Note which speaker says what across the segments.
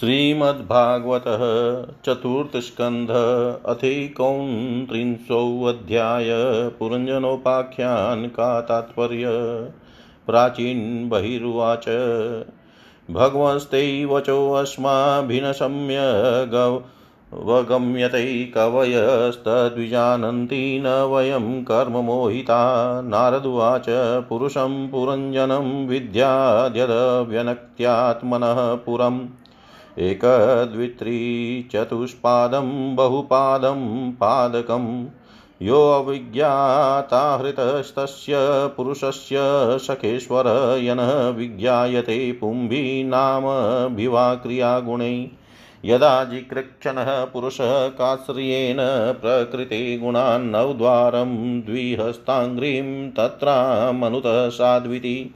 Speaker 1: श्रीमद्भागवतः चतुर्थस्कन्ध अथिकौन्त्रिंशोऽध्याय पुरञ्जनोपाख्यान् का तात्पर्य। प्राचीन बहिरुवाच। भगवंस्ते वगम्यते कवयस्तद्विजानन्ति न वयं कर्ममोहिता नारदुवाच पुरुषं पुरञ्जनं विद्याद्यदव्यनक्त्यात्मनः पुरम्। एकद्वित्रिचतुष्पादं बहुपादं पादकं योऽविज्ञाताहृतस्तस्य पुरुषस्य सखेश्वर यनः विज्ञायते पुंभी नाम भिवाक्रियागुणै यदा जिकृक्षणः पुरुषः काश्रियेण प्रकृते गुणान्नवद्वारं द्विहस्ताङ्घ्रिं तत्रामनुतः साध्विति।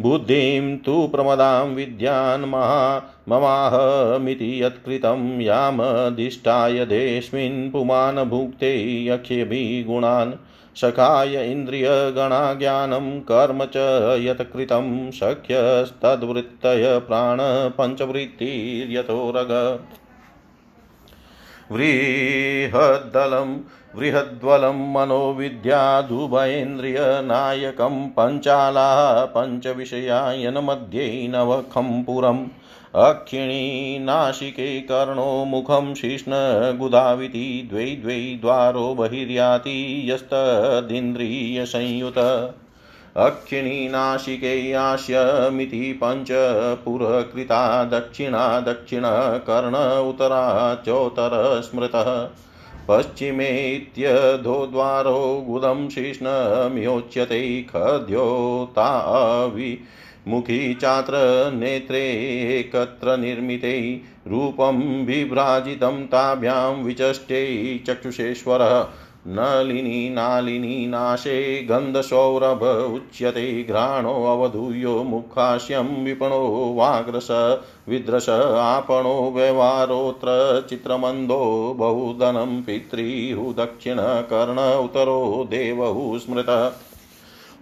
Speaker 1: बुद्धिं तु प्रमदां विद्यान् महा ममाहमिति यत्कृतं यामधिष्ठाय देस्मिन् पुमान् भुक्ते यक्ष्यभिगुणान् सखाय इन्द्रियगणाज्ञानं कर्म च यत्कृतं शक्यस्तद्वृत्तय प्राणपञ्चवृत्तिर्यतो रग व्रीहद्दलं बृहद्वलं मनोविद्यादुभयेन्द्रियनायकं पञ्चाला पञ्चविषयायनमध्ये नवखं पुरम् अक्षिणी नासिके कर्णो मुखं शिष्णगुदाविति द्वै द्वै द्वारो बहिर्याति यस्तदिन्द्रियसंयुत। अक्षिणी नासिके यास्यमिति पञ्चपुरकृता दक्षिणा दक्षिणकर्ण उत्तरा चोत्तरस्मृतः पश्चिमेत्यधो द्वारो गुदं खद्योतावि मुखी चात्र नेत्रे एकत्र निर्मिते रूपं विभ्राजितं ताभ्यां विचष्टे चक्षुषेश्वरः नलिनी, नालिनी, नाशे, गन्धसौरभ उच्यते घ्राणोऽवधूयो मुखास्यं विपणो, वाग्रस विद्रश आपणो व्यवहारोऽत्र चित्रमन्दो, बहुधनं, पितृहु दक्षिणकर्ण उतरो, देवहु, स्मृतः।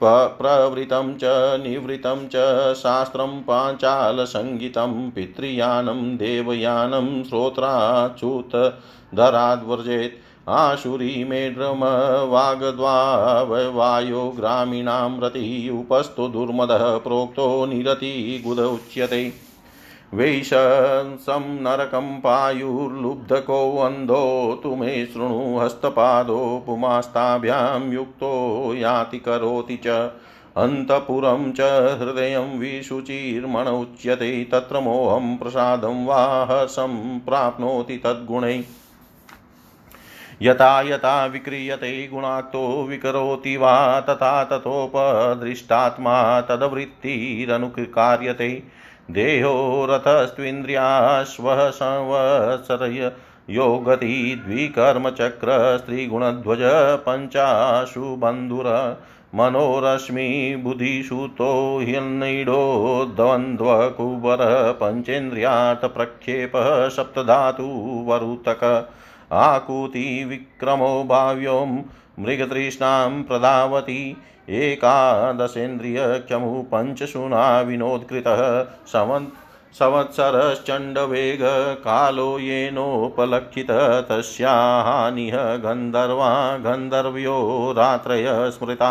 Speaker 1: प्रवृतं च निवृत्तं च, शास्त्रं पाञ्चालसङ्गीतं पितृयानं, देवयानं श्रोत्राच्युतधराद्व्रजेत् आशुरी मेढ्रमवागद्वाववायो ग्रामीणां रतिः उपस्थो दुर्मदः प्रोक्तो निरतिगुद उच्यते। वैशंसं नरकं पायुर्लुब्धकोऽन्धो तु मे शृणु हस्तपादो पुमास्ताभ्यां युक्तो याति करोति च। अन्तपुरं च हृदयं विशुचिर्मण उच्यते, तत्र मोहं प्रसादं वा हर्षं प्राप्नोति तद्गुणैः। यथा यथा विक्रियते गुणाक्तो विकरोति वा तथा तथोपदृष्टात्मा तदवृत्तिरनुकार्यते। देहो रथस्त्विन्द्रियाश्वः संवत्सरय यो गति द्विकर्मचक्र स्त्रीगुणध्वज पञ्चाशु बन्धुर मनोरश्मि बुधिसुतो ह्यन्नैडो द्वन्द्वकुबर पञ्चेन्द्रियार्थप्रक्षेपः सप्तधातुवरुतक आकुतिविक्रमो भाव्यों मृगतृष्णां प्रधावति एकादशेन्द्रियक्षमु पञ्चशूना विनोत्कृतः सवन् संवत्सरश्चण्डवेगकालो येनोपलक्षितः तस्याहानिह गन्धर्वा गन्धर्व्यो रात्रय स्मृता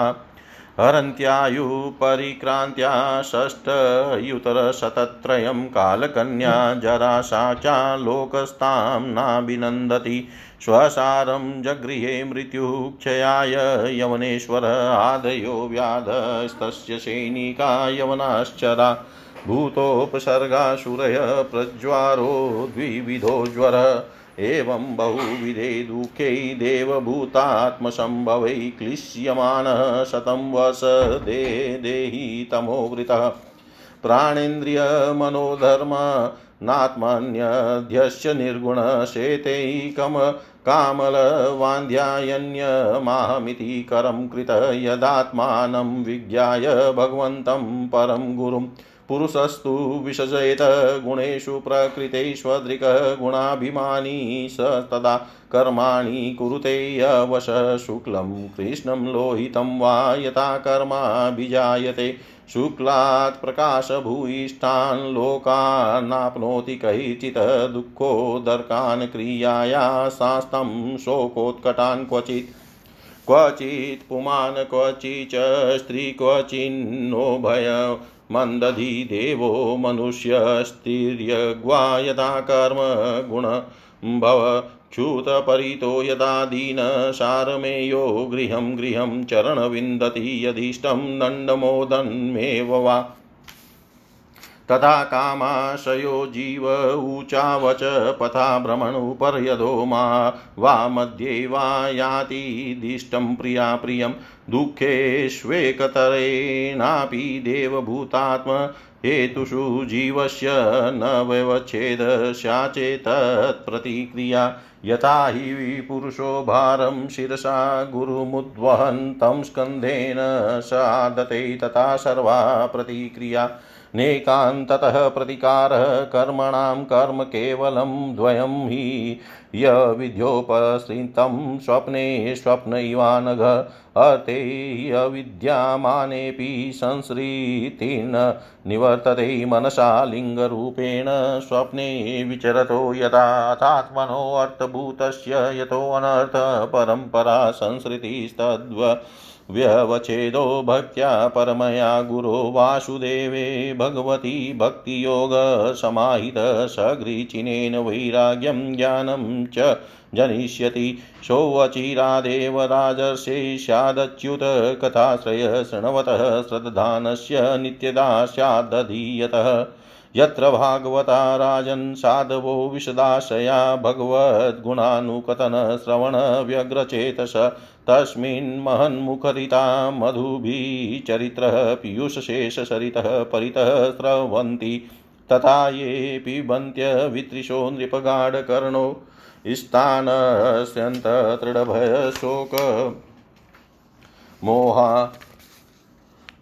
Speaker 1: हरन्त्यायुः परिक्रान्त्या षष्ठयुतरशतत्रयं कालकन्या जराशाचा लोकस्तां नाभिनन्दति। स्वसारं जगृहे मृत्युः क्षयाय यवनेश्वर आदयो व्याधस्तस्य सैनिका यवनाश्चरा। भूतोपसर्गासुरय प्रज्वारो द्विविधो ज्वरः। एवं बहुविधे दुःखे देवभूतात्मसम्भवै क्लिश्यमानः शतं वस दे देहि तमोवृतः प्राणेन्द्रियमनोधर्म नात्मन्यध्यस्य निर्गुणशेतैकम कामलवान्ध्यायन्यमाहमिति करं कृत यदात्मानं विज्ञाय भगवन्तं परं गुरुं पुरुषस्तु विसजयेत गुणेषु प्रकृतेष्वदृकः गुणाभिमानी स तदा कर्माणि कुरुते अवश शुक्लं कृष्णं लोहितं वा यथा कर्माभिजायते। शुक्लात् प्रकाशभूयिष्ठान् लोकान्नाप्नोति कैचित् दुःखोदर्कान् क्रियाया शास्तं शोकोत्कटान् क्वचित्। क्वचित् पुमान् क्वचिच् स्त्री क्वचिन्नो मन्दधि देवो मनुष्यस्तिर्यग्वा यथा कर्म गुण भव च्युतपरितो यदा दीनसारमेयो गृहं गृहं चरणविन्दति यदीष्टं दण्डमोदन्मेव वा तथा कामाशयो जीव ऊचावच पथा भ्रमणुपर्यधो मा वा मध्ये वा यातिदिष्टं प्रिया प्रियं दुःखेष्वेकतरेणापि देवभूतात्म हेतुषु जीवस्य न व्यवच्छेदस्याचेतत्प्रतिक्रिया यथा हि पुरुषो भारं शिरसा गुरुमुद्वहन् तं स्कन्धेन सादते तथा सर्वा प्रतिक्रिया। नेकान्ततः प्रतिकारः कर्मणां कर्म केवलं द्वयं हि यविद्योपसृतं स्वप्ने स्वप्नैवानघ अर्थे यविद्यामानेऽपि संसृतिर्न निवर्तते मनसा लिङ्गरूपेण स्वप्ने विचरतो यथात्मनोऽर्थभूतस्य यतोऽनर्थपरम्परा संसृतिस्तद्व व्यवच्छेदो भक्त्या परमया गुरो वासुदेवे भगवती भक्तियोगसमाहित सगृचिनेन वैराग्यं ज्ञानं च जनिष्यति सोऽचिरादेव राजर्षे स्यादच्युत कथाश्रय शृण्वतः श्रद्धानस्य नित्यदा स्यादधीयतः यत्र भागवता राजन् साधवो विशदाशया भगवद्गुणानुकथनश्रवणव्यग्रचेतस तस्मिन् महन्मुखरिता मधुभिः चरित्रः पीयूषशेषसरितः परितः स्रवन्ति। तथा ये पिबन्त्यवितृशो नृपगाढकर्णो स्थानस्यन्ततृढभयशोक मोहा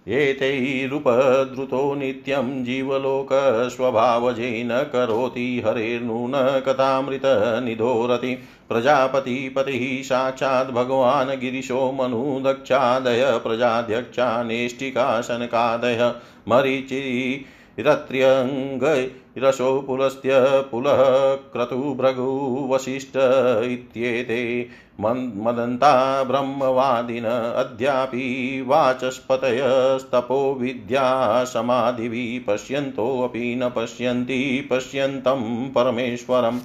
Speaker 1: एतैरुपद्रुतो नित्यं जीवलोकस्वभावजे न करोति हरेर्नून कथामृतनिधोरति। प्रजापतिपतिः साक्षात् भगवान् गिरिशो मनुदक्षादय, प्रजाध्यक्षा नेष्टिका शनकादय मरीचि रत्र्यङ्गरसो पुलस्त्य पुलः क्रतुभृगु वसिष्ठ इत्येते मदन्ता ब्रह्मवादिन अद्यापि वाचस्पतयस्तपो विद्या समाधिभिः पश्यन्तोऽपि न पश्यन्ति पश्यन्तं परमेश्वरम्।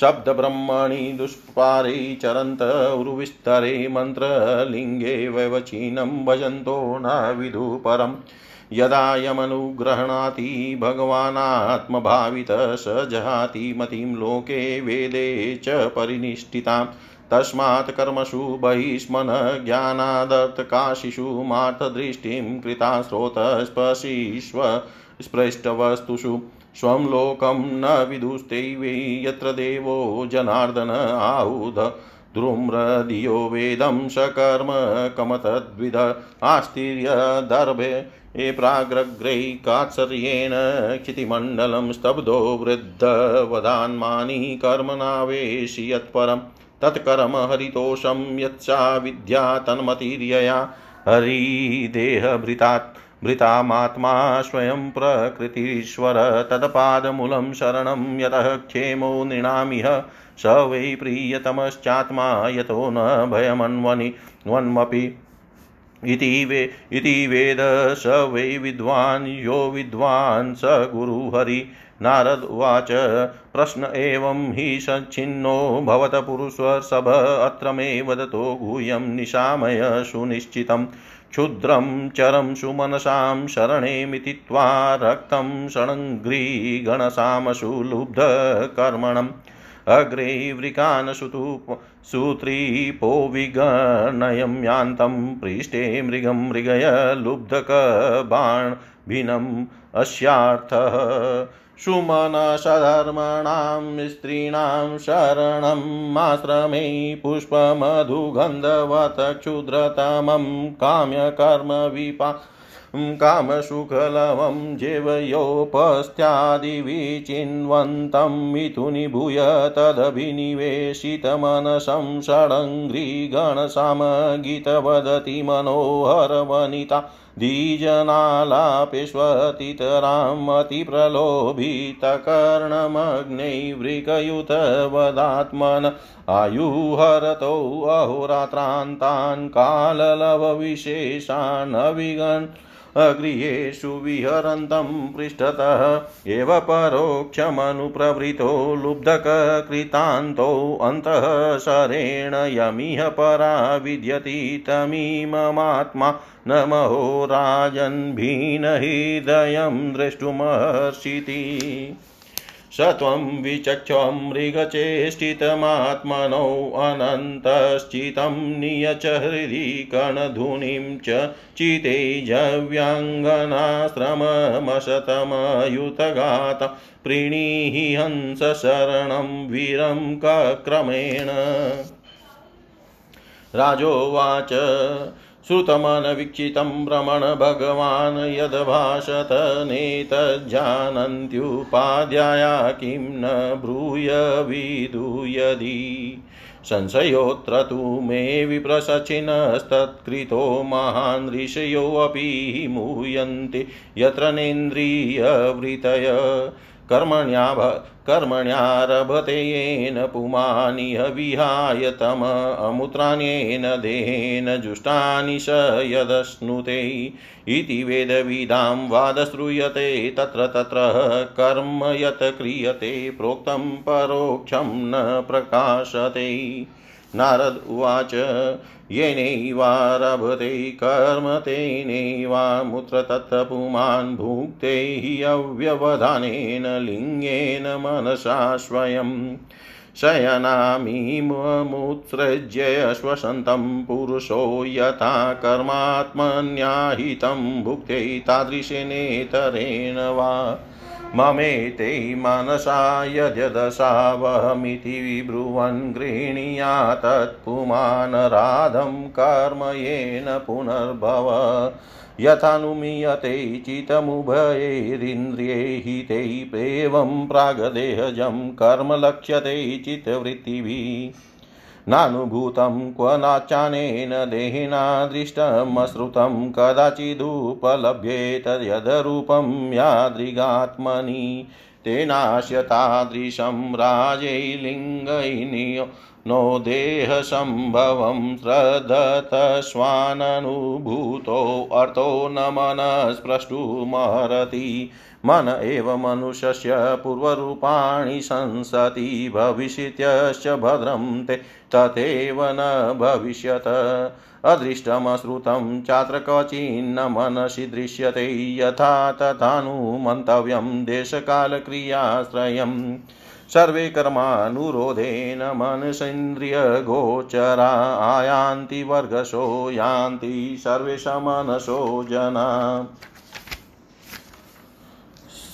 Speaker 1: शब्दब्रह्मणि दुष्पारे चरन्त उर्विस्तरे मन्त्रलिङ्गे वैवचीनं भजन्तो न विदु परम् यदा यमनुग्रहणाति भगवानात्मभावितः स जहाति मतिं लोके वेदे च परिनिष्ठिताम्। तस्मात् कर्मसु बहिष्मन ज्ञानादर्थकाशिषु मार्थदृष्टिं कृता स्रोतस्पशिष्व स्पृष्टवस्तुषु। स्वं लोकं न विदुस्ते वै यत्र देवो जनार्दन आहुध। द्रुम्रधियो वेदं सकर्म कमतद्विध। आस्तिर्यदर्भे ये प्राग्रग्रैकात्सर्येण क्षितिमण्डलं स्तब्धो वृद्धवदान्मानि कर्मनावेशि यत्परम् तत्कर्म हरितोषं यत्सा विद्या तन्मतिर्यया हरिदेहभृतात् भृतामात्मा स्वयं प्रकृतीश्वर तत्पादमूलं शरणं यतः क्षेमो नृणामिह स वै प्रियतमश्चात्मा यतो न भयमन्वनि वन्मपि इति वे, इति वेद स वै विद्वान्, यो विद्वान् स गुरुहरि। नारद उवाच, प्रश्न एवं हि सच्छिन्नो भवत पुरुषसभ अत्र मे वदतो गुह्यं निशामय सुनिश्चितं क्षुद्रं, चरं, सुमनसां शरणेमिति त्वा रक्तं षणङ्घ्रिगणसामसु लुब्धकर्मणम्। अग्रे वृकान् सुतु सुत्रीपो विगणयं यान्तं पृष्ठे मृगं मृगय लुब्धकबाणभिनम् अस्यार्थः सुमनसधर्मणां स्त्रीणां शरणमाश्रमे पुष्पमधुगन्धवत क्षुद्रतमं काम्यकर्मविपा कामसुखलवं जेवयोपस्थ्यादिविचिन्वन्तं मिथुनिभूय तदभिनिवेशितमनसं षडङ्घ्रिगणसामगीतवदति मनोहरवनिता धीजनालापेष्वतितरामतिप्रलोभितकर्णमग्नैवृकयुतवदात्मन आयुहरतो अहोरात्रान्तान् काललवविशेषान् अविगन् गृहेषु विहरन्तं पृष्ठतः, एव परोक्षमनुप्रवृतो लुब्धककृतान्तो अन्तः शरेण यमिह परा विद्यति तमीममात्मा न महो राजन्भीनहृदयं द्रष्टुमर्षिति स त्वं विचक्षं मृगचेष्टितमात्मनो अनन्तश्चितं नियच हृदि कणधुनिं च चितेजव्याङ्गनाश्रममशतमयुतगात प्रीणीहि हंसशरणं वीरं कक्रमेण राजोवाच श्रुतमनवीक्षितं भ्रमण भगवान् यद्भाषत नेतज्जानन्त्युपाध्याया किं न ब्रूय विदूयदि। संशयोऽत्र तु मे विप्रसचिनस्तत्कृतो महान् ऋषयोऽपि मूयन्ते यत्र नेन्द्रियवृतय। कर्मण्याभ कर्मण्यारभते येन पुमानिह विहाय तम अमुत्राण्येन देहेन जुष्टानि स यदश्नुते इति वेदविदां वादश्रूयते तत्र तत्र कर्म यत् क्रियते प्रोक्तं परोक्षं न प्रकाशते। नारद उवाच, येनैवारभते कर्म तेनैवामुत्र तत्पुमान् भुक्ते हि अव्यवधानेन लिङ्गेन मनसा स्वयम् शयनामीमुत्सृज्य श्वसन्तं पुरुषो यथा कर्मात्मन्याहितं भुक्ते तादृशेनेतरेण वा। ममेते मनसा यद्यदशावहमिति ब्रुवन् गृह्णीया तत्पुमानराधं कर्म येन पुनर्भव। यथानुमीयते चितमुभयैरिन्द्रियैः एवं प्रागदेहजं कर्म लक्ष्यते चित्तवृत्तिभिः। नानुभूतं क्व नाचानेन देहिना दृष्टमश्रुतं कदाचिदुपलभ्येत यदरूपं यादृगात्मनि तेनास्य तादृशं राजैलिङ्गैनियो नो देहसम्भवं श्रद्धतस्वाननुभूतोऽर्थो न मनस्प्रष्टुमहरति मन एव मनुष्यस्य पूर्वरूपाणि संसति, भविष्यत्यश्च भद्रं ते, तथैव न भविष्यत्। अदृष्टमश्रुतं चात्र क्वचिन्न मनसि दृश्यते, यथा तथानुमन्तव्यं देशकालक्रियाश्रयम् सर्वे कर्मानुरोधेन मनसेन्द्रियगोचरा, आयान्ति वर्गशो यान्ति सर्वेषा मनसो जना।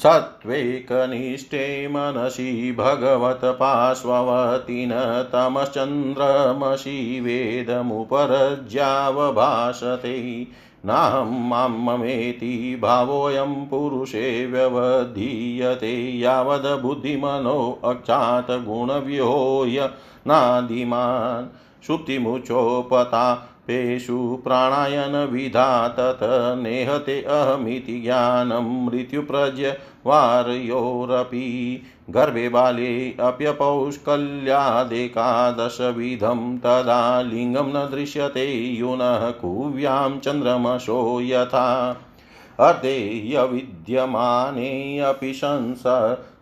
Speaker 1: सत्त्वेकनिष्ठे मनसि भगवत्पार्श्ववति न तमश्चन्द्रमसि वेदमुपरज्यावभाषते नाहं माँ ममेति भावोऽयं पुरुषे व्यवधीयते। यावद् अक्षात्गुणव्योह्य नादिमान् सुप्तिमुचोपता पेषु प्राणायनविधा तत् नेहते अहमिति ज्ञानं मृत्युप्रज्यवारयोरपि गर्भे बाले अप्यपौष्कल्यादेकादशविधं तदा लिङ्गं न दृश्यते युनः कुव्यां चन्द्रमशो यथा। अर्धेयविद्यमाने अपि संस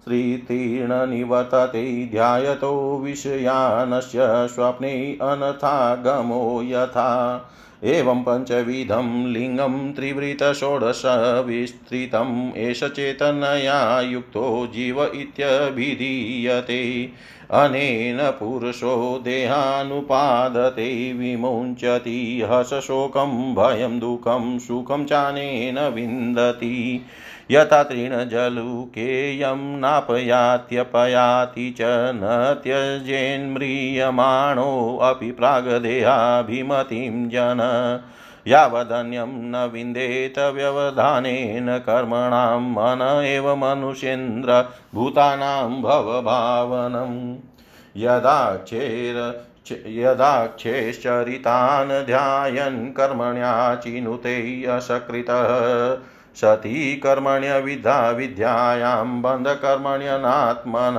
Speaker 1: श्रीतीर्णनिवर्तते ध्यायतो विषयानस्य स्वप्ने अनथागमो यथा। एवं पञ्चविधं लिङ्गं त्रिवृतषोडशविस्तृतम्, एष चेतनया युक्तो जीव इत्यभिधीयते। अनेन पुरुषो देहानुपादते, विमुञ्चति हसशोकं, भयं दुःखं सुखं चानेन विन्दति। यथा तृणजलुकेयं नापयात्यपयाति च न त्यजेन्म्रियमाणोऽपि प्रागदेहाभिमतिं जन। यावदन्यं न विन्देत व्यवधानेन कर्मणां मन एव मनुष्येन्द्र भूतानां भवभावनम् यदाक्षेर यदाक्षेश्चरितान् ध्यायन् कर्मण्याचिनुते असकृतः सती कर्मण्यविधा विद्यायां बन्धकर्मण्यनात्मन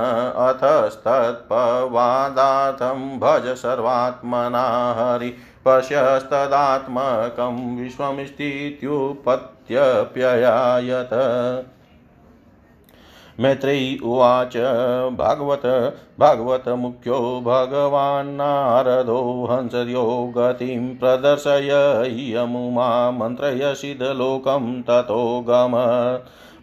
Speaker 1: अथस्तत्पवादार्थं भज सर्वात्मना हरि पश्यस्तदात्मकं विश्वमिस्तीत्युपत्यप्ययायत मैत्रेयी उवाच, भागवत भागवतमुख्यो भगवान्नारदो हंसयो गतिं प्रदर्शय इयमुमा मन्त्रयसिद्धलोकं ततो गम।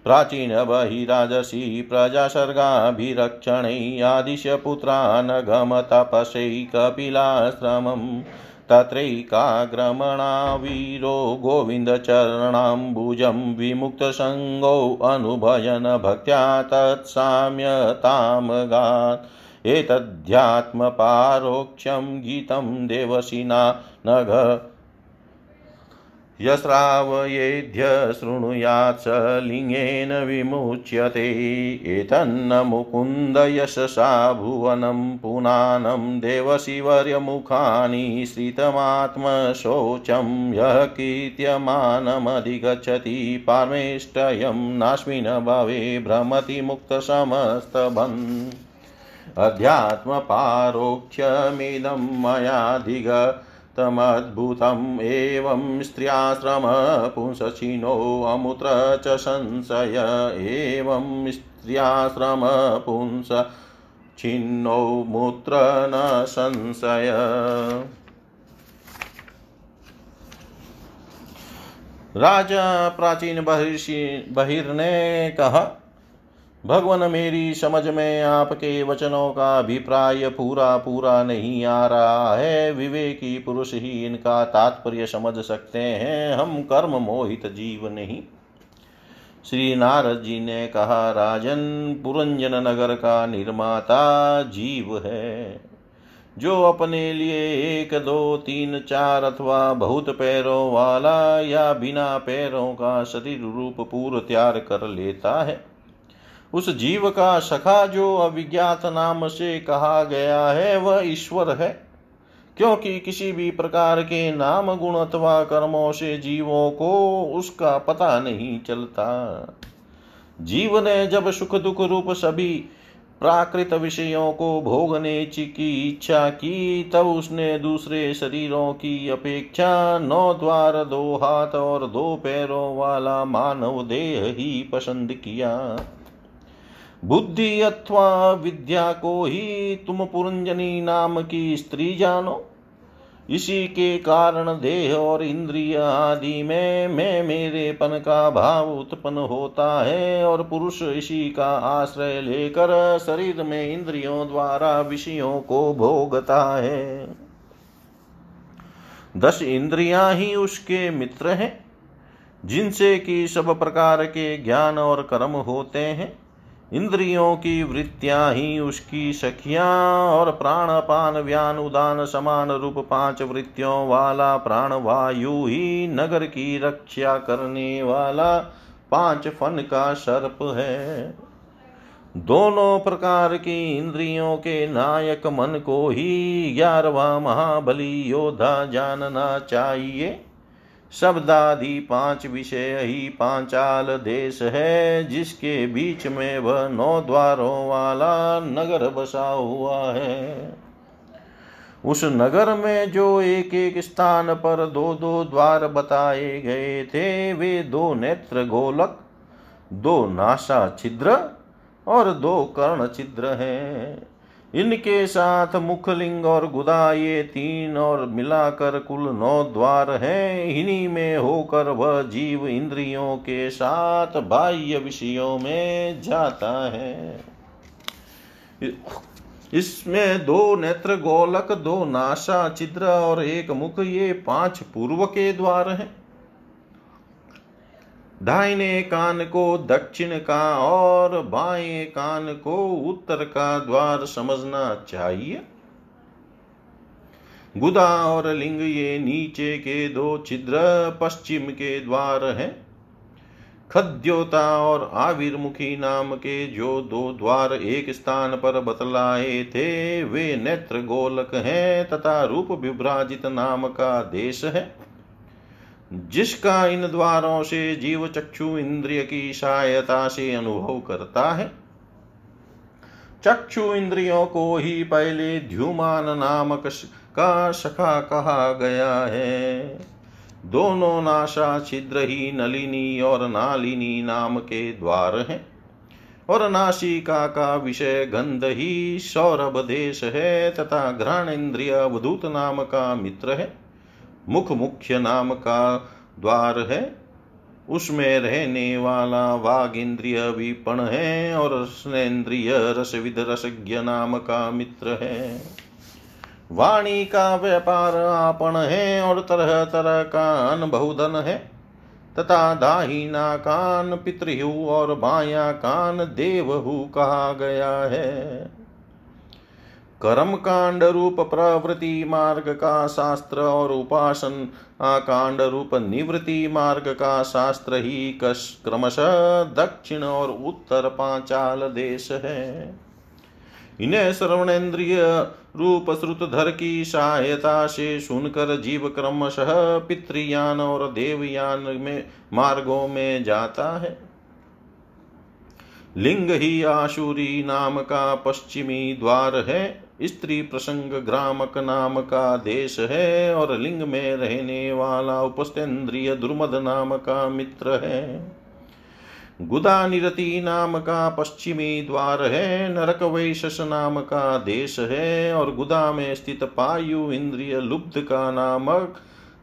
Speaker 1: प्राचीनबहिराजसि प्रजासर्गाभिरक्षणै आदिशपुत्रान् गमतपसै कपिलाश्रमम्। तत्रैकाग्रमणा वीरो गोविन्दचरणाम्बुजं विमुक्तसङ्गौ अनुभयन भक्त्या तत्साम्यतामगात्। एतध्यात्मपारोक्ष्यं गीतं देवसिना नघ यस्रावयेद्य शृणुयात् स लिङ्गेन विमुच्यते। एतन्न मुकुन्द यशसा भुवनं पुनानं देवशिवर्यमुखानि श्रितमात्मशोचं यः कीर्त्यमानमधिगच्छति पार्मेष्टयं नास्मिन् भवे भ्रमति मुक्तसमस्तबन् अध्यात्मपारोक्ष्यमिदं मयाधिग तमद्भुतम् एवं स्त्रियाश्रम पुंसचिनोऽमुत्र च संशय। एवं स्त्रियाश्रम पुंस छिन्नो मूत्र न संशय। राजा प्राचीन बहिर ने कहा भगवान मेरी समझ में आपके वचनों का अभिप्राय पूरा पूरा नहीं आ रहा है। विवेकी पुरुष ही इनका तात्पर्य समझ सकते हैं। हम कर्म मोहित जीव नहीं। श्री नारद जी ने कहा, राजन, पुरंजन नगर का निर्माता जीव है। जो अपने लिए एक, दो, तीन, चार अथवा बहुत पैरों वाला या बिना पैरों का शरीर रूप पूर्व तैयार कर लेता है। उस जीव का सखा जो अविज्ञात नाम से कहा गया है, वह ईश्वर है। क्योंकि किसी भी प्रकार के नाम गुण अथवा कर्मों से जीवों को उसका पता नहीं चलता। जीव ने जब सुख दुख रूप सभी प्राकृत विषयों को भोगने की इच्छा की, तब उसने दूसरे शरीरों की अपेक्षा नौ द्वार, दो हाथ और दो पैरों वाला मानव देह ही पसंद किया। बुद्धि अथवा विद्या को ही तुम पुरंजनी नाम की स्त्री जानो। इसी के कारण देह और इंद्रिय आदि में मैं मेरे पन का भाव उत्पन्न होता है और पुरुष इसी का आश्रय लेकर शरीर में इंद्रियों द्वारा विषयों को भोगता है। दस इंद्रियाँ ही उसके मित्र हैं, जिनसे कि सब प्रकार के ज्ञान और कर्म होते हैं। इंद्रियों की वृत्तियाँ ही उसकी सखियाँ और प्राण पान व्यान उदान समान रूप पाँच वृत्तियों वाला प्राण वायु ही नगर की रक्षा करने वाला पाँच फन का सर्प है। दोनों प्रकार की इंद्रियों के नायक मन को ही ग्यारहवा महाबली योद्धा जानना चाहिए। शब्दादि पाँच विषय ही पांचाल देश है, जिसके बीच में वह नौ द्वारों वाला नगर बसा हुआ है। उस नगर में जो एक एक स्थान पर दो दो द्वार बताए गए थे, वे दो नेत्र गोलक, दो नासा छिद्र और दो कर्ण छिद्र हैं। इनके साथ मुखलिंग और गुदा ये तीन और मिलाकर कुल नौ द्वार हैं। इन्हीं में होकर वह जीव इंद्रियों के साथ बाह्य विषयों में जाता है। इसमें दो नेत्र गोलक दो नाशा चिद्र और एक मुख, ये पाँच पूर्व के द्वार हैं। दाहिने कान को दक्षिण का और बाएँ कान को उत्तर का द्वार समझना चाहिए। गुदा और लिंग ये नीचे के दो छिद्र पश्चिम के द्वार हैं। खद्योता और आविर्मुखी नाम के जो दो द्वार एक स्थान पर बतलाए थे, वे नेत्र गोलक हैं तथा रूप विभ्राजित नाम का देश है। जिसका इन द्वारों से जीव चक्षु इंद्रिय की सहायता से अनुभव करता है, चक्षु इंद्रियों को ही पहले ध्युमान नामक का सखा कहा गया है। दोनों नाशा छिद्र ही नलिनी और नालिनी नाम के द्वार हैं और नासिका का विषय गंध ही सौरभ देश है तथा घ्राण इंद्रिय अवधूत नाम का मित्र है। मुख मुख्य नाम का द्वार है। उसमें रहने वाला वाग इंद्रिय विपण है और रसनेन्द्रिय रसविद रसज्ञ नाम का मित्र है। वाणी का व्यापार आपण है और तरह तरह का अन बहुधन है। तथा दाहिना कान पितृहु और बाया कान देवहु कहा गया है। कर्म कांड रूप प्रवृत्ति मार्ग का शास्त्र और उपासन। कांड रूप निवृत्ति मार्ग का शास्त्र ही क्रमशः दक्षिण और उत्तर पांचाल देश है। इन्हें श्रवणेन्द्रिय रूप श्रुतधर की सहायता से सुनकर जीव क्रमशः पितृयान और देवयान में मार्गों में जाता है। लिंग ही आशुरी नाम का पश्चिमी द्वार है। स्त्री प्रसंग ग्रामक नाम का देश है और लिंग में रहने वाला उपस्थेन्द्रिय दुर्मद नाम का मित्र है। गुदा निरति नाम का पश्चिमी द्वार है, नरक वैशस नाम का देश है और गुदा में स्थित पायु इंद्रिय लुब्ध का नामक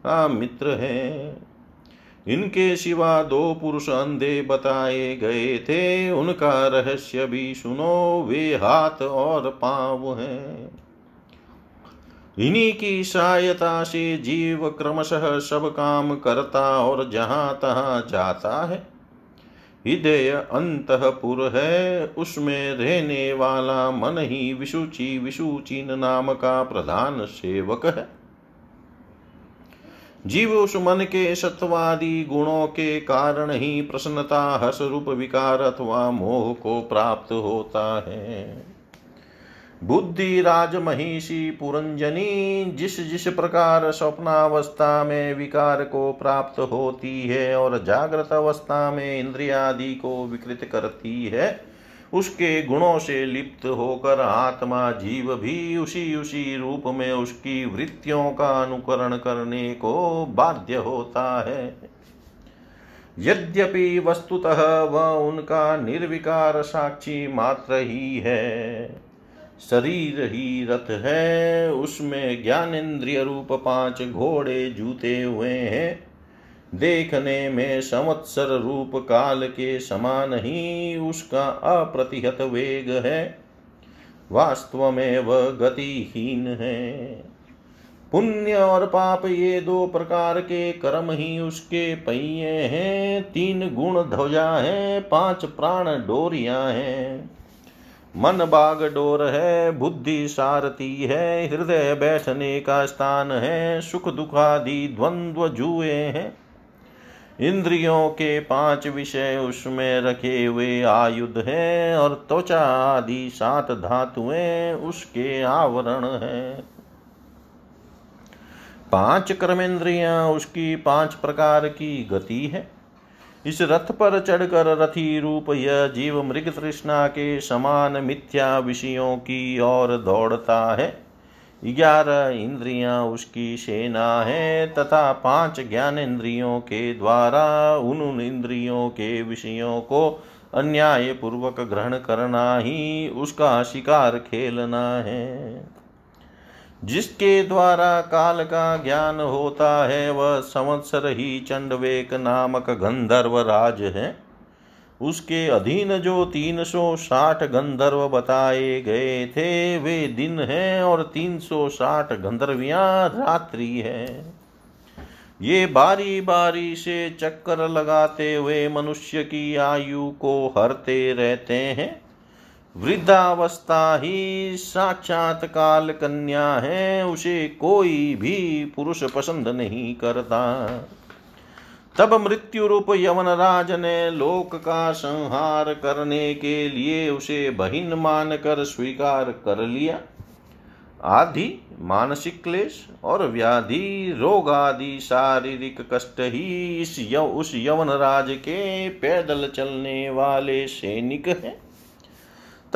Speaker 1: का मित्र है। इनके सिवा दो पुरुष अंधे बताए गए थे। उनका रहस्य भी सुनो, वे हाथ और पाँव हैं। इन्हीं की सहायता से जीव क्रमशः सब काम करता और जहाँ तहां जाता है। हृदय अंतपुर है, उसमें रहने वाला मन ही विशुचि विशुचिन नाम का प्रधान सेवक है। जीव उस मन के सत्वादि गुणों के कारण ही प्रसन्नता, हर्ष रूप विकार अथवा मोह को प्राप्त होता है। बुद्धि राज महिषी पुरंजनी जिस जिस प्रकार स्वप्नावस्था में विकार को प्राप्त होती है और जागृत अवस्था में इंद्रियादि को विकृत करती है उसके गुणों से लिप्त होकर आत्मा जीव भी उसी उसी रूप में उसकी वृत्तियों का अनुकरण करने को बाध्य होता है। यद्यपि वस्तुतः वह उनका निर्विकार साक्षी मात्र ही है, शरीर ही रथ है, उसमें ज्ञानेन्द्रिय रूप पाँच घोड़े जूते हुए हैं। देखने में संवत्सर रूप काल के समान ही उसका अप्रतिहत वेग है। वास्तव में वह गतिहीन है। पुण्य और पाप ये दो प्रकार के कर्म ही उसके पहिए हैं। तीन गुण ध्वजा है, पाँच प्राण डोरिया हैं। मन बाग डोर है, बुद्धि सारथी है, हृदय बैठने का स्थान है, सुख दुखादि द्वंद्व जुए हैं। इंद्रियों के पाँच विषय उसमें रखे हुए आयुध हैं और त्वचा आदि सात धातुएँ उसके आवरण हैं। पाँच कर्मेंद्रियाँ उसकी पाँच प्रकार की गति है। इस रथ पर चढ़कर रथी रूप यह जीव मृग तृष्णा के समान मिथ्या विषयों की ओर दौड़ता है। ग्यारह इंद्रियाँ उसकी सेना है, तथा पाँच ज्ञान इंद्रियों के द्वारा उन उन इंद्रियों के विषयों को अन्याय पूर्वक ग्रहण करना ही उसका शिकार खेलना है। जिसके द्वारा काल का ज्ञान होता है, वह संवत्सर ही चंडवेक नामक गंधर्व राज है। उसके अधीन जो तीन सौ साठ गंधर्व बताए गए थे, वे दिन हैं और तीन सौ साठ गंधर्वियाँ रात्रि है। ये बारी बारी से चक्कर लगाते हुए मनुष्य की आयु को हरते रहते हैं। वृद्धावस्था ही साक्षात काल कन्या है, उसे कोई भी पुरुष पसंद नहीं करता। तब मृत्यु रूप यवन राज ने लोक का संहार करने के लिए उसे बहिन मानकर स्वीकार कर लिया। आदि मानसिक क्लेश और व्याधि रोग आदि शारीरिक कष्ट ही इस यव, उस यवनराज के पैदल चलने वाले सैनिक हैं।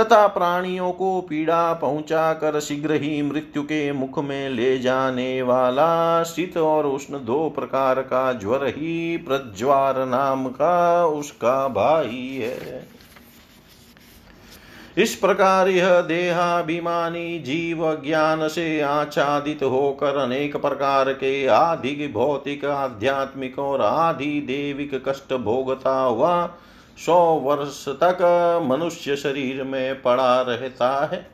Speaker 1: तथा प्राणियों को पीड़ा पहुँचा कर शीघ्र ही मृत्यु के मुख में ले जाने वाला शीत और उष्ण दो प्रकार का ज्वर ही प्रज्वार नाम का उसका भाई है। इस प्रकार यह देहाभिमानी जीव ज्ञान से आच्छादित होकर अनेक प्रकार के आधिक भौतिक, आध्यात्मिक और आधि देविक कष्ट भोगता हुआ सौ वर्ष तक मनुष्य शरीर में पड़ा रहता है।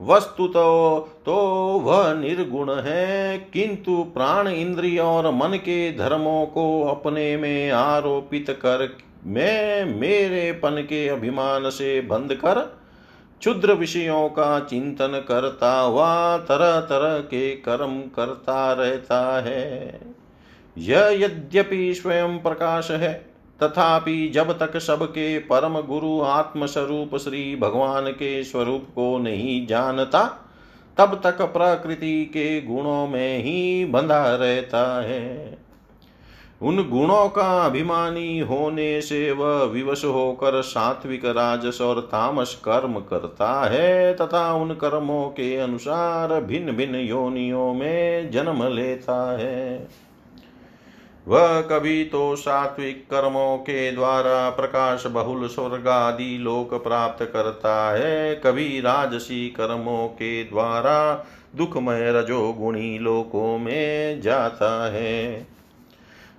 Speaker 1: वस्तु तो, तो वह निर्गुण है किंतु प्राण इंद्रिय और मन के धर्मों को अपने में आरोपित कर मैं मेरे पन के अभिमान से बंद कर क्षुद्र विषयों का चिंतन करता हुआ तरह तरह के कर्म करता रहता है। यह यद्यपि स्वयं प्रकाश है तथापि जब तक सबके परम गुरु आत्मस्वरूप श्री भगवान के स्वरूप को नहीं जानता, तब तक प्रकृति के गुणों में ही बंधा रहता है। उन गुणों का अभिमानी होने से वह विवश होकर सात्विक राजस और तामस कर्म करता है तथा उन कर्मों के अनुसार भिन्न भिन्न योनियों में जन्म लेता है। वह कभी तो सात्विक कर्मों के द्वारा प्रकाश बहुल स्वर्ग आदि लोक प्राप्त करता है। कभी राजसी कर्मों के द्वारा दुखमय रजोगुणी लोकों में जाता है।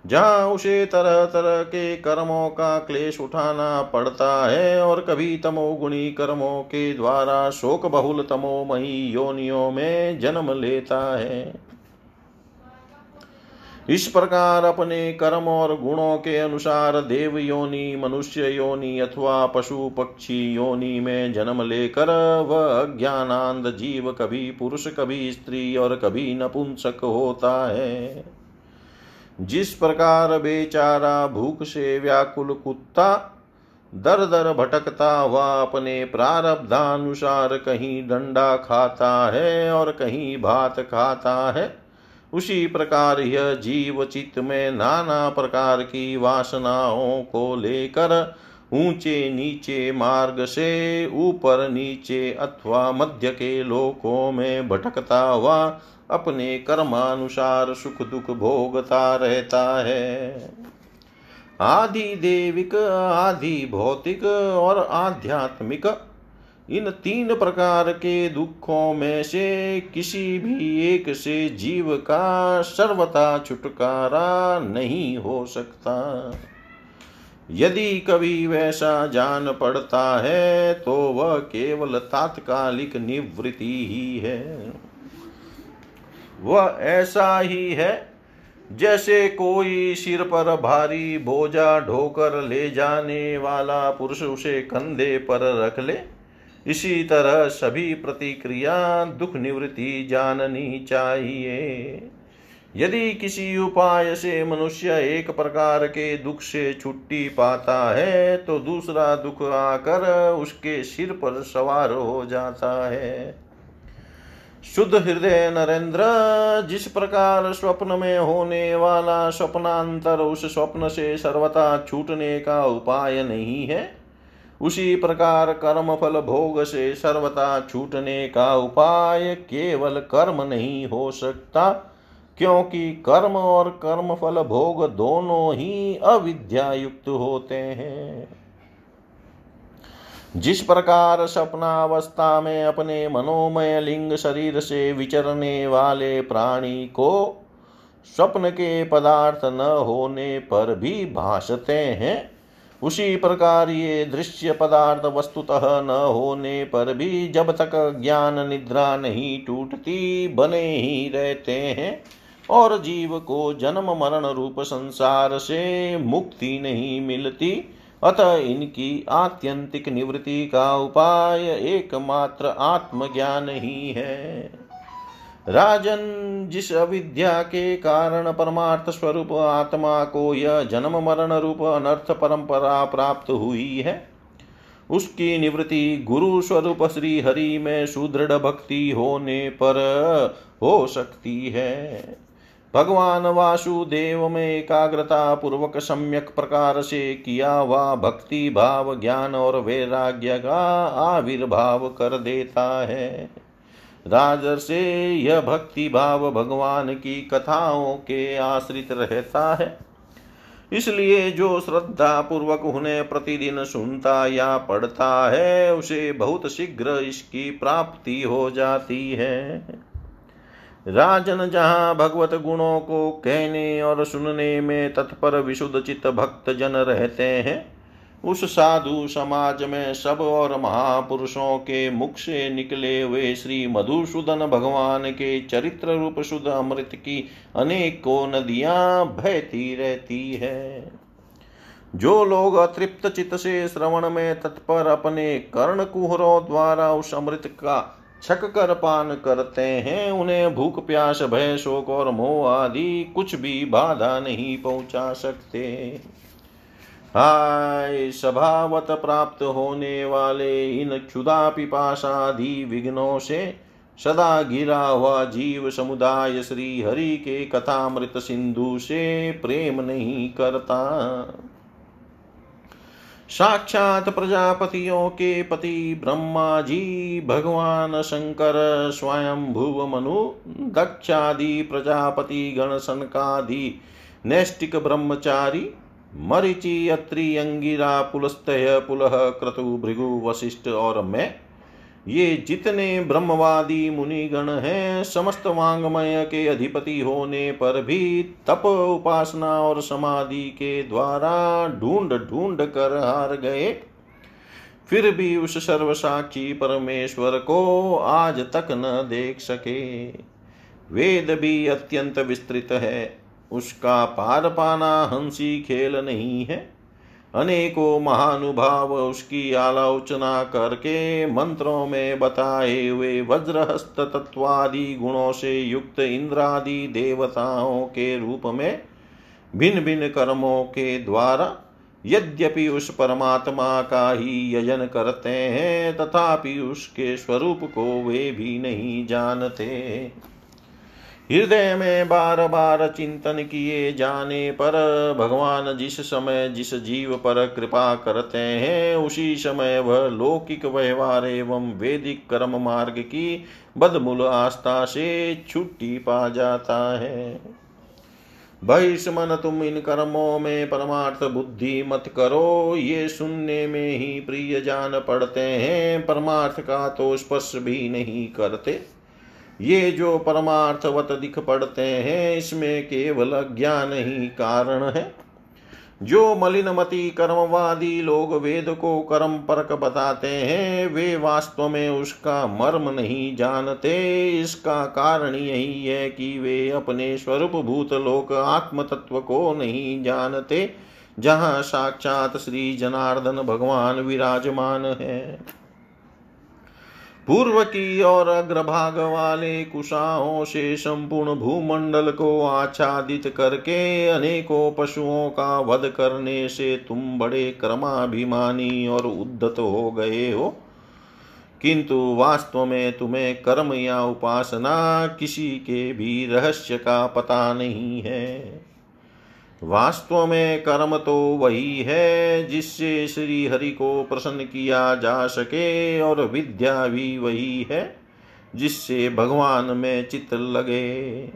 Speaker 1: जहाँ उसे तरह तरह के कर्मों का क्लेश उठाना पड़ता है और कभी तमोगुणी कर्मों के द्वारा शोक बहुल तमोमयी योनियों में जन्म लेता है। इस प्रकार अपने कर्म और गुणों के अनुसार देव योनि, मनुष्य योनि अथवा पशु पक्षी योनि में जन्म लेकर वह अज्ञानांद जीव कभी पुरुष, कभी स्त्री और कभी नपुंसक होता है। जिस प्रकार बेचारा भूख से व्याकुल कुत्ता दर दर भटकता हुआ अपने प्रारब्धानुसार कहीं डंडा खाता है और कहीं भात खाता है उसी प्रकार यह जीव चित्त में नाना प्रकार की वासनाओं को लेकर ऊँचे नीचे मार्ग से ऊपर नीचे अथवा मध्य के लोकों में भटकता हुआ अपने कर्मानुसार सुख दुख भोगता रहता है। आदि देविक, आदि भौतिक और आध्यात्मिक इन तीन प्रकार के दुखों में से किसी भी एक से जीव का सर्वथा छुटकारा नहीं हो सकता। यदि कभी वैसा जान पड़ता है तो वह केवल तात्कालिक निवृत्ति ही है। वह ऐसा ही है, जैसे कोई सिर पर भारी बोझा ढोकर ले जाने वाला पुरुष उसे कंधे पर रख ले इसी तरह सभी प्रतिक्रिया दुख निवृत्ति जाननी चाहिए। यदि किसी उपाय से मनुष्य एक प्रकार के दुख से छुट्टी पाता है तो दूसरा दुख आकर उसके सिर पर सवार हो जाता है। शुद्ध हृदय नरेंद्र, जिस प्रकार स्वप्न में होने वाला स्वप्नांतर उस स्वप्न से सर्वथा छूटने का उपाय नहीं है उसी प्रकार कर्म फल भोग से सर्वथा छूटने का उपाय केवल कर्म नहीं हो सकता, क्योंकि कर्म और कर्म फल भोग दोनों ही अविद्या युक्त होते हैं। जिस प्रकार सपनावस्था में अपने मनोमय लिंग शरीर से विचरने वाले प्राणी को स्वप्न के पदार्थ न होने पर भी भासते हैं उसी प्रकार ये दृश्य पदार्थ वस्तुतः न होने पर भी जब तक ज्ञान निद्रा नहीं टूटती, बने ही रहते हैं और जीव को जन्म मरण रूप संसार से मुक्ति नहीं मिलती। अतः इनकी आत्यंतिक निवृत्ति का उपाय एकमात्र आत्मज्ञान ही है। राजन, जिस अविद्या के कारण परमार्थ स्वरूप आत्मा को यह जन्म मरण रूप अनर्थ परंपरा प्राप्त हुई है, उसकी निवृत्ति गुरु स्वरूप श्री हरि में सुदृढ़ भक्ति होने पर हो सकती है। भगवान वासुदेव में एकाग्रता पूर्वक सम्यक प्रकार से किया हुआ भक्ति भाव, ज्ञान और वैराग्य का आविर्भाव कर देता है। राजर से यह भक्ति भाव भगवान की कथाओं के आश्रित रहता है। इसलिए जो श्रद्धा पूर्वक उन्हें प्रतिदिन सुनता या पढ़ता है, उसे बहुत शीघ्र इसकी प्राप्ति हो जाती है। राजन जहाँ भगवत गुणों को कहने और सुनने में तत्पर विशुद्ध चित्त भक्त जन रहते हैं उस साधु समाज में सब और महापुरुषों के मुख से निकले हुए श्री मधुसूदन भगवान के चरित्र रूप शुद्ध अमृत की अनेकों नदियाँ बहती रहती है। जो लोग अतृप्त चित्त से श्रवण में तत्पर अपने कर्ण कुहरों द्वारा उस अमृत का छक कर पान करते हैं, उन्हें भूख, प्यास, भय, शोक और मोह आदि कुछ भी बाधा नहीं पहुँचा सकते। हाय स्वभावत प्राप्त होने वाले इन क्षुदा पिपाशादि विघ्नों से सदा गिरा हुआ जीव समुदाय श्री हरि के कथामृत सिंधु से प्रेम नहीं करता। साक्षात प्रजापतियों के पति ब्रह्मा जी, भगवान शंकर स्वयं भुव मनु दक्षादि प्रजापति गण सनकादि नैष्टिक ब्रह्मचारी मरिचि अत्रि अंगिरा पुलस्तय पुलह क्रतु भृगु वशिष्ठ और मैं। ये जितने ब्रह्मवादी मुनिगण हैं, समस्त वांगमय के अधिपति होने पर भी तप उपासना और समाधि के द्वारा ढूंढ ढूंढ कर हार गए। फिर भी उस सर्वसाक्षी परमेश्वर को आज तक न देख सके। वेद भी अत्यंत विस्तृत है। उसका पार पाना हँसी खेल नहीं है। अनेकों महानुभाव उसकी आलोचना करके मंत्रों में बताए हुए वज्रहस्त तत्वादि गुणों से युक्त इंद्रादि देवताओं के रूप में भिन्न भिन्न कर्मों के द्वारा यद्यपि उस परमात्मा का ही यजन करते हैं, तथापि उसके स्वरूप को वे भी नहीं जानते। हृदय में बार बार चिंतन किए जाने पर भगवान जिस समय जिस जीव पर कृपा करते हैं, उसी समय वह लौकिक व्यवहार एवं वैदिक कर्म मार्ग की बदमूल आस्था से छुट्टी पा जाता है। बहिष्मन तुम इन कर्मों में परमार्थ बुद्धि मत करो, ये सुनने में ही प्रिय जान पड़ते हैं, परमार्थ का तो स्पर्श भी नहीं करते। ये जो परमार्थवत दिख पड़ते हैं, इसमें केवल ज्ञान ही कारण है। जो मलिनमति कर्मवादी लोग वेद को कर्म परक बताते हैं, वे वास्तव में उसका मर्म नहीं जानते। इसका कारण यही है कि वे अपने स्वरूप भूत लोक आत्म तत्व को नहीं जानते, जहाँ साक्षात श्री जनार्दन भगवान विराजमान है। पूर्व की और अग्रभाग वाले कुशाओं से संपूर्ण भूमंडल को आच्छादित करके अनेकों पशुओं का वध करने से तुम बड़े क्रमाभिमानी और उद्धत हो गए हो। किंतु वास्तव में तुम्हें कर्म या उपासना किसी के भी रहस्य का पता नहीं है। वास्तव में कर्म तो वही है, जिससे श्री हरि को प्रसन्न किया जा सके और विद्या भी वही है, जिससे भगवान में चित्त लगे।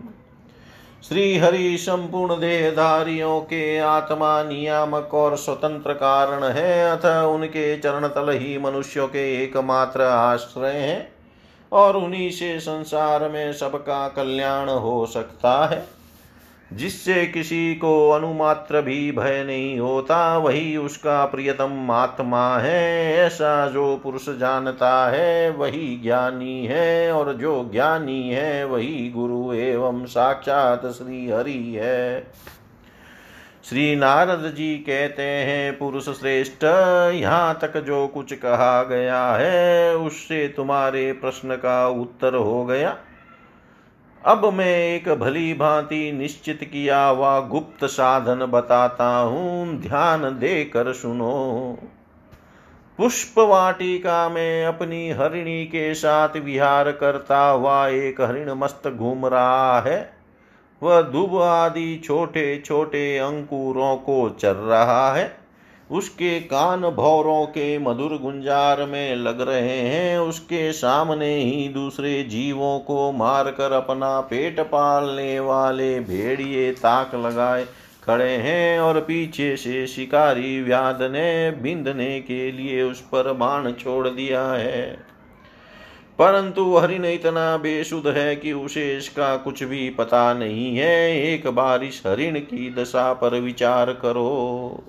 Speaker 1: श्री हरि संपूर्ण देहधारियों के आत्मा नियामक और स्वतंत्र कारण है, अतः उनके चरण तल ही मनुष्यों के एकमात्र आश्रय हैं और उन्हीं से संसार में सबका कल्याण हो सकता है। जिससे किसी को अनुमात्र भी भय नहीं होता, वही उसका प्रियतम आत्मा है। ऐसा जो पुरुष जानता है, वही ज्ञानी है, और जो ज्ञानी है, वही गुरु एवं साक्षात श्री हरि है। श्री नारद जी कहते हैं, पुरुष श्रेष्ठ, यहाँ तक जो कुछ कहा गया है, उससे तुम्हारे प्रश्न का उत्तर हो गया। अब मैं एक भली भांति निश्चित किया हुआ गुप्त साधन बताता हूँ, ध्यान देकर सुनो। पुष्प वाटिका में अपनी हरिणी के साथ विहार करता हुआ एक हरिण मस्त घूम रहा है। वह दुब आदि छोटे छोटे अंकुरों को चर रहा है। उसके कान भौरों के मधुर गुंजार में लग रहे हैं। उसके सामने ही दूसरे जीवों को मारकर अपना पेट पालने वाले भेड़िए ताक लगाए खड़े हैं और पीछे से शिकारी व्याध ने बिंदने के लिए उस पर बाण छोड़ दिया है। परंतु हरिण इतना बेसुध है कि उसे इसका कुछ भी पता नहीं है। एक बार इस हरिण की दशा पर विचार करो।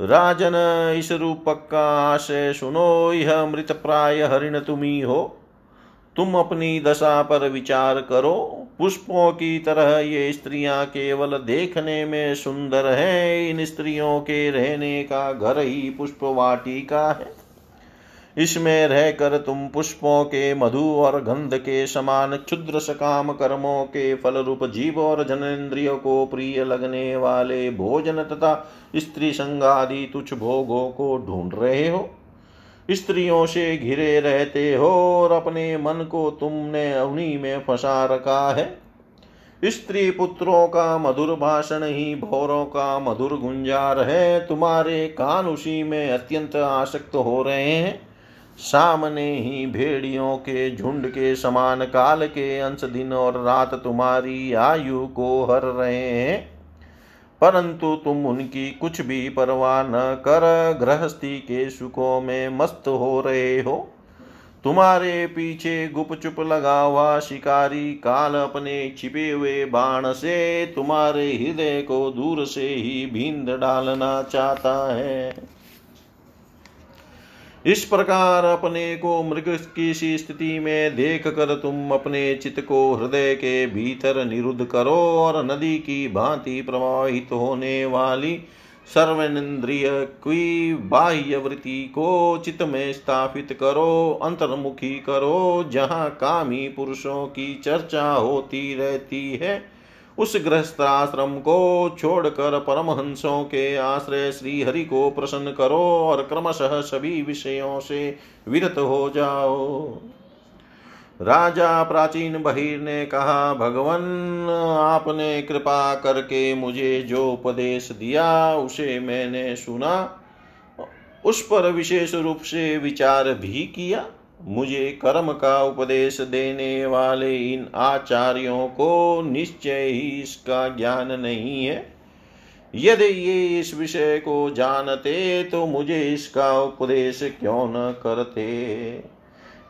Speaker 1: राजन इस रूपक का आशय सुनो, यह मृत प्राय हरिण तुम्ही हो तुम अपनी दशा पर विचार करो। पुष्पों की तरह ये स्त्रियाँ केवल देखने में सुंदर हैं। इन स्त्रियों के रहने का घर ही पुष्प वाटिका है। इसमें रहकर तुम पुष्पों के मधु और गंध के समान क्षुद्र सकाम कर्मों के फल रूप जीव और जनेन्द्रिय को प्रिय लगने वाले भोजन तथा स्त्री संगादि तुच्छ भोगों को ढूंढ रहे हो। स्त्रियों से घिरे रहते हो और अपने मन को तुमने उन्हीं में फंसा रखा है। स्त्री पुत्रों का मधुर भाषण ही भौरों का मधुर गुंजार है। तुम्हारे कान उसी में अत्यंत आसक्त हो रहे हैं। सामने ही भेड़ियों के झुंड के समान काल के अंश दिन और रात तुम्हारी आयु को हर रहे हैं। परंतु तुम उनकी कुछ भी परवाह न कर, गृहस्थी के सुखों में मस्त हो रहे हो। तुम्हारे पीछे गुपचुप लगा हुआ शिकारी काल अपने छिपे हुए बाण से तुम्हारे हृदय को दूर से ही भींद डालना चाहता है। इस प्रकार अपने को मृग की स्थिति में देख कर तुम अपने चित्त को हृदय के भीतर निरुद्ध करो और नदी की भांति प्रवाहित होने वाली सर्वेन्द्रिय की बाह्य वृत्ति को चित्त में स्थापित करो, अंतर्मुखी करो, जहाँ कामी पुरुषों की चर्चा होती रहती है। उस गृहस्थाश्रम को छोड़कर परमहंसों के आश्रय श्री हरि को प्रसन्न करो और क्रमशः सभी विषयों से विरत हो जाओ। राजा प्राचीन बहिर ने कहा, भगवान, आपने कृपा करके मुझे जो उपदेश दिया, उसे मैंने सुना। उस पर विशेष रूप से विचार भी किया। मुझे कर्म का उपदेश देने वाले इन आचार्यों को निश्चय ही इसका ज्ञान नहीं है। यदि ये इस विषय को जानते तो मुझे इसका उपदेश क्यों न करते?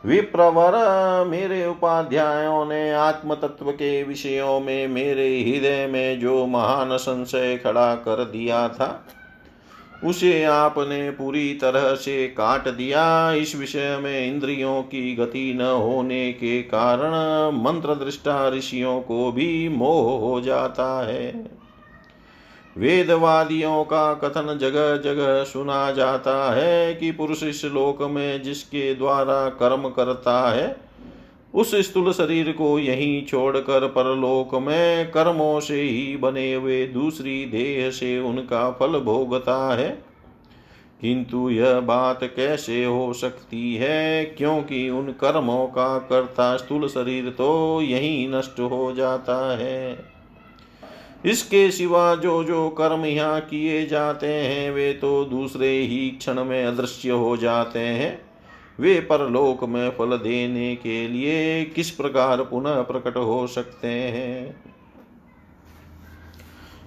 Speaker 1: विप्रवर, मेरे उपाध्यायों ने आत्म तत्व के विषयों में मेरे हृदय में जो महान संशय खड़ा कर दिया था उसे आपने पूरी तरह से काट दिया। इस विषय में इंद्रियों की गति न होने के कारण मंत्र दृष्टा ऋषियों को भी मोह हो जाता है। वेदवादियों का कथन जगह जगह सुना जाता है कि पुरुष इस लोक में जिसके द्वारा कर्म करता है उस स्थूल शरीर को यहीं छोड़कर परलोक में कर्मों से ही बने हुए दूसरी देह से उनका फल भोगता है। किंतु यह बात कैसे हो सकती है? क्योंकि उन कर्मों का कर्ता स्थूल शरीर तो यही नष्ट हो जाता है। इसके सिवा जो जो कर्म यहाँ किए जाते हैं, वे तो दूसरे ही क्षण में अदृश्य हो जाते हैं। वे परलोक में फल देने के लिए किस प्रकार पुनः प्रकट हो सकते हैं?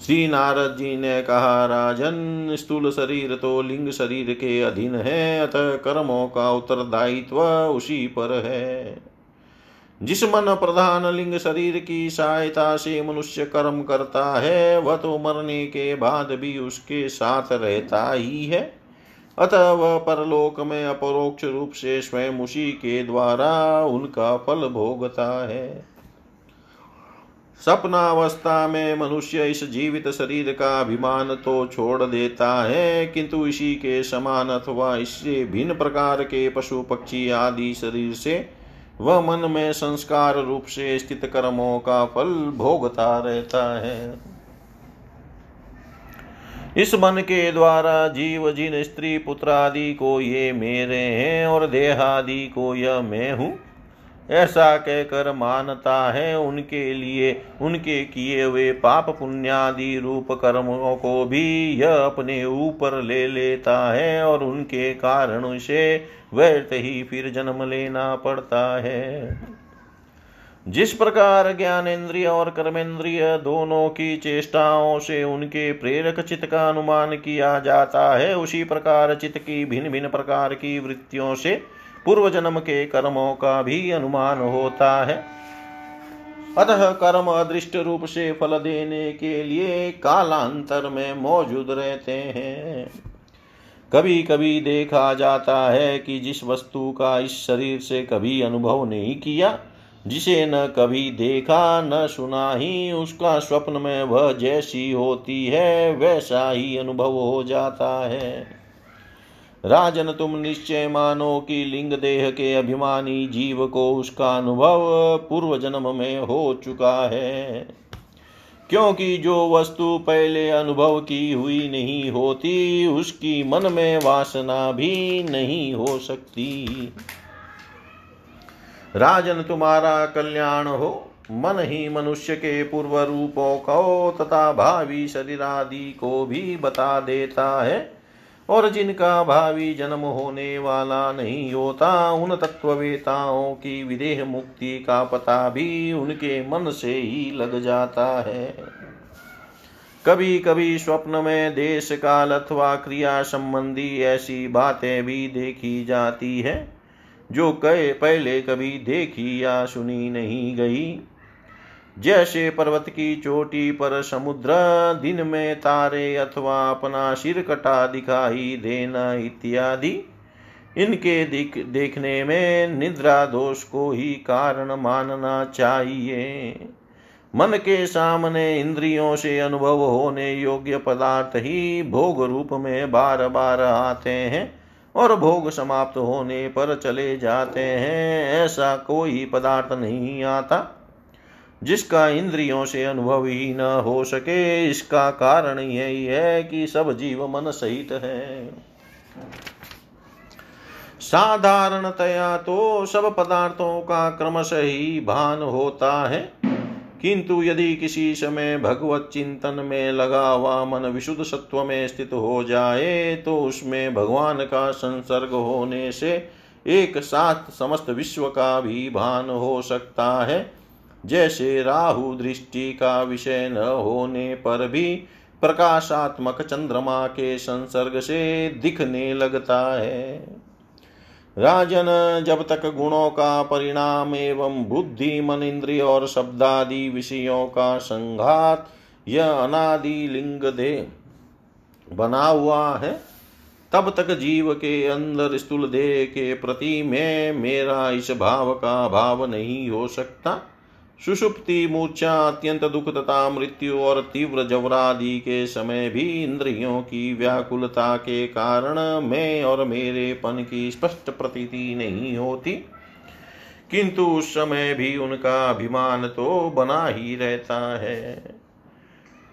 Speaker 1: श्री नारद जी ने कहा, राजन, स्थूल शरीर तो लिंग शरीर के अधीन है, अतः कर्मों का उत्तरदायित्व उसी पर है। जिस मन प्रधान लिंग शरीर की सहायता से मनुष्य कर्म करता है, वह तो मरने के बाद भी उसके साथ रहता ही है। अतः वह परलोक में अपरोक्ष रूप से स्वयं उसी के द्वारा उनका फल भोगता है। सपनावस्था में मनुष्य इस जीवित शरीर का अभिमान तो छोड़ देता है, किंतु इसी के समान अथवा इससे भिन्न प्रकार के पशु, पक्षी आदि शरीर से वह मन में संस्कार रूप से स्थित कर्मों का फल भोगता रहता है। इस मन के द्वारा जीव, जिन स्त्री पुत्र आदि को ये मेरे हैं और देहादि को यह मैं हूँ, ऐसा कहकर मानता है उनके लिए, उनके किए हुए पाप पुण्यादि रूप कर्मों को भी यह अपने ऊपर ले लेता है और उनके कारण से व्यर्थ ही फिर जन्म लेना पड़ता है। जिस प्रकार ज्ञानेन्द्रिय और कर्मेंद्रिय दोनों की चेष्टाओं से उनके प्रेरक चित्त का अनुमान किया जाता है, उसी प्रकार चित्त की भिन्न भिन्न प्रकार की वृत्तियों से पूर्व जन्म के कर्मों का भी अनुमान होता है। अतः कर्म अदृष्ट रूप से फल देने के लिए कालांतर में मौजूद रहते हैं। कभी कभी देखा जाता है कि जिस वस्तु का इस शरीर से कभी अनुभव नहीं किया जिसे न कभी देखा, न सुना ही उसका स्वप्न में वह जैसी होती है, वैसा ही अनुभव हो जाता है। राजन, तुम निश्चय मानो कि लिंग देह के अभिमानी जीव को उसका अनुभव पूर्व जन्म में हो चुका है। क्योंकि जो वस्तु पहले अनुभव की हुई नहीं होती, उसकी मन में वासना भी नहीं हो सकती। राजन तुम्हारा कल्याण हो। मन ही मनुष्य के पूर्व रूपों को तथा भावी शरीर आदि को भी बता देता है। और जिनका भावी जन्म होने वाला नहीं होता, उन तत्ववेताओं की विदेह मुक्ति का पता भी उनके मन से ही लग जाता है। कभी कभी स्वप्न में देश काल अथवा क्रिया संबंधी ऐसी बातें भी देखी जाती है। जो कहे पहले कभी देखी या सुनी नहीं गई। जैसे पर्वत की चोटी पर समुद्र, दिन में तारे अथवा अपना सिर कटा दिखाई देना इत्यादि। इनके दिख, देखने में निद्रा दोष को ही कारण मानना चाहिए। मन के सामने इंद्रियों से अनुभव होने योग्य पदार्थ ही भोग रूप में बार बार आते हैं। और भोग समाप्त होने पर चले जाते हैं। ऐसा कोई पदार्थ नहीं आता जिसका इंद्रियों से अनुभव ही न हो सके। इसका कारण यही है कि सब जीव मन सहित है। साधारणतया तो सब पदार्थों का क्रमशः ही भान होता है। किंतु यदि किसी समय भगवत चिंतन में लगा हुआ मन विशुद्ध सत्व में स्थित हो जाए तो उसमें भगवान का संसर्ग होने से एक साथ समस्त विश्व का भी भान हो सकता है। जैसे राहु दृष्टि का विषय न होने पर भी प्रकाशात्मक चंद्रमा के संसर्ग से दिखने लगता है। राजन जब तक गुणों का परिणाम एवं बुद्धि, मन इंद्रिय और शब्दादि विषयों का संघात यह अनादि लिंग दे बना हुआ है, तब तक जीव के अंदर स्थूल देह के प्रति में, मेरा इस भाव का भाव नहीं हो सकता। सुषुप्ति मूर्छा अत्यंत दुख तथा मृत्यु और तीव्र जवरादि के समय भी इंद्रियों की व्याकुलता के कारण मैं और मेरे पन की स्पष्ट प्रतीति नहीं होती। किंतु उस समय भी उनका अभिमान तो बना ही रहता है।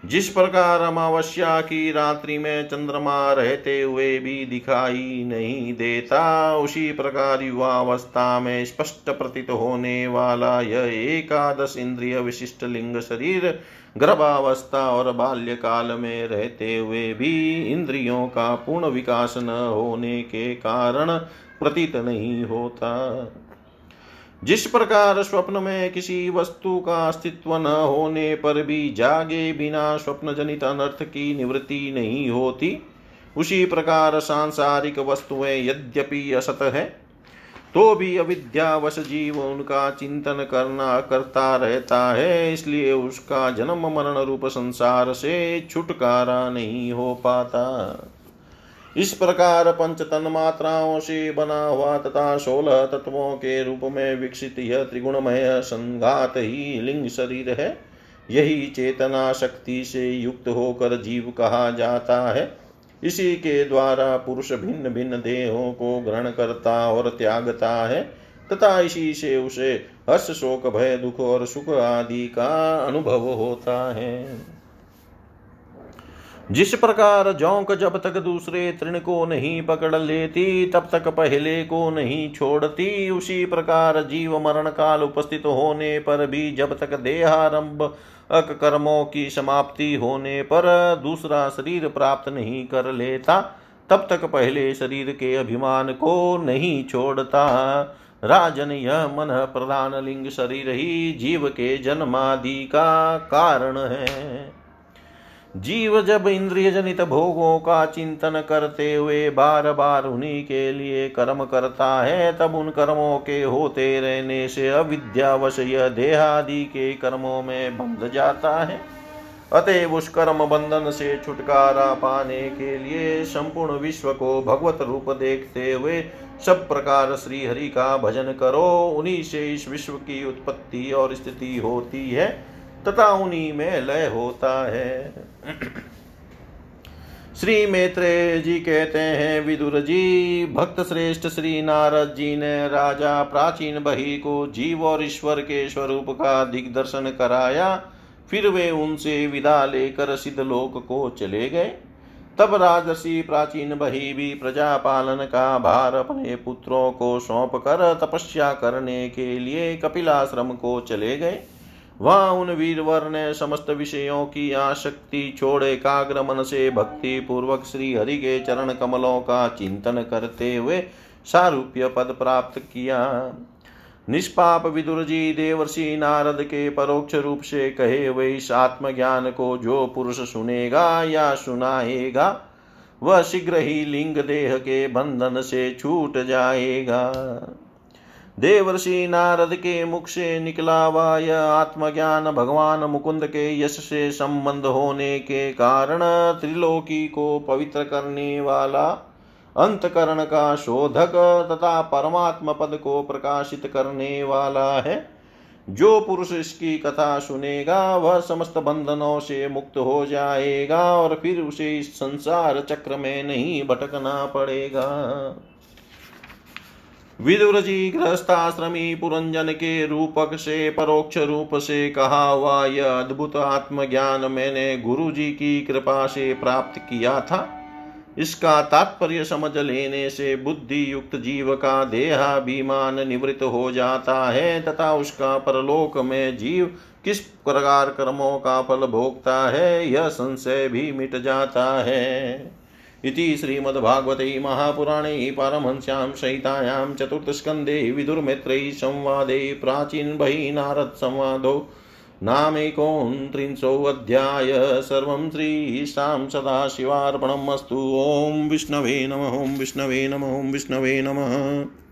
Speaker 1: जिस प्रकार अमावस्या की रात्रि में चंद्रमा रहते हुए भी दिखाई नहीं देता, उसी प्रकार युवावस्था में स्पष्ट प्रतीत होने वाला यह एकादश इंद्रिय विशिष्ट लिंग शरीर, गर्भावस्था और बाल्यकाल में रहते हुए भी इंद्रियों का पूर्ण विकास न होने के कारण प्रतीत नहीं होता। जिस प्रकार स्वप्न में किसी वस्तु का अस्तित्व न होने पर भी जागे बिना स्वप्न जनित अनर्थ की निवृत्ति नहीं होती, उसी प्रकार सांसारिक वस्तुएँ यद्यपि असत है तो भी अविद्यावश जीव उनका चिंतन करना करता रहता है, इसलिए उसका जन्म मरण रूप संसार से छुटकारा नहीं हो पाता। इस प्रकार पंच तन मात्राओं से बना हुआ तथा सोलह तत्वों के रूप में विकसित यह त्रिगुणमय संघात ही लिंग शरीर है। यही चेतना शक्ति से युक्त होकर जीव कहा जाता है। इसी के द्वारा पुरुष भिन्न भिन्न देहों को ग्रहण करता और त्यागता है तथा इसी से उसे हर्ष शोक, भय, दुख और सुख आदि का अनुभव होता है। जिस प्रकार जौंक जब तक दूसरे तृण को नहीं पकड़ लेती, तब तक पहले को नहीं छोड़ती, उसी प्रकार जीव मरण काल उपस्थित होने पर भी जब तक देहारंभ अक कर्मों की समाप्ति होने पर दूसरा शरीर प्राप्त नहीं कर लेता, तब तक पहले शरीर के अभिमान को नहीं छोड़ता। राजन यह मन प्रधान लिंग शरीर ही जीव के जन्मादि का कारण है। जीव जब इंद्रिय जनित भोगों का चिंतन करते हुए बार बार उन्हीं के लिए कर्म करता है, तब उन कर्मों के होते रहने से अविद्यावश यह देहादि के कर्मों में बंध जाता है। अतएव उस कर्म बंधन से छुटकारा पाने के लिए संपूर्ण विश्व को भगवत रूप देखते हुए सब प्रकार श्री हरि का भजन करो। उन्हीं से इस विश्व की उत्पत्ति और स्थिति होती है, तथा उन्हीं में लय होता है। श्री मैत्रेय जी कहते हैं, विदुर जी, भक्त श्रेष्ठ श्री नारद जी ने राजा प्राचीन बही को जीव और ईश्वर के स्वरूप का दिग्दर्शन कराया। फिर वे उनसे विदा लेकर सिद्धलोक को चले गए। तब राजसी प्राचीन बही भी प्रजा पालन का भार अपने पुत्रों को सौंप कर तपस्या करने के लिए कपिलाश्रम को चले गए। वहाँ उन वीरवर ने समस्त विषयों की आसक्ति छोड़ एकाग्र मन से भक्ति पूर्वक श्री हरि के चरण कमलों का चिंतन करते हुए सारूप्य पद प्राप्त किया। निष्पाप विदुर जी देवर्षि नारद के परोक्ष रूप से कहे हुए इस आत्मज्ञान को जो पुरुष सुनेगा या सुनाएगा, वह शीघ्र ही लिंग देह के बंधन से छूट जाएगा। देवर्षि नारद के मुख से निकला हुआ यह आत्मज्ञान भगवान मुकुंद के यश से संबंध होने के कारण त्रिलोकी को पवित्र करने वाला अंतकरण का शोधक तथा परमात्म पद को प्रकाशित करने वाला है। जो पुरुष इसकी कथा सुनेगा, वह समस्त बंधनों से मुक्त हो जाएगा और फिर उसे इस संसार चक्र में नहीं भटकना पड़ेगा। विदुर जी गृहस्थाश्रमी पुरंजन के रूपक से परोक्ष रूप से कहा हुआ यह अद्भुत आत्मज्ञान मैंने गुरु जी की कृपा से प्राप्त किया था। इसका तात्पर्य समझ लेने से बुद्धि युक्त जीव का देहाभिमान निवृत्त हो जाता है तथा उसका परलोक में जीव किस प्रकार कर्मों का फल भोगता है, यह संशय भी मिट जाता है। इति श्रीमद्भागवते महापुराणे पारमहंस्यां सहितायां चतुर्थस्कन्धे विदुर्मित्रैः संवादे प्राचीनबहि नारदसंवादो नामेकोन्त्रिंशोऽध्याय सर्वं श्रीशां सदाशिवार्पणम् अस्तु ॐ विष्णवे नम, ॐ विष्णवे नम, ॐ विष्णवे नमः।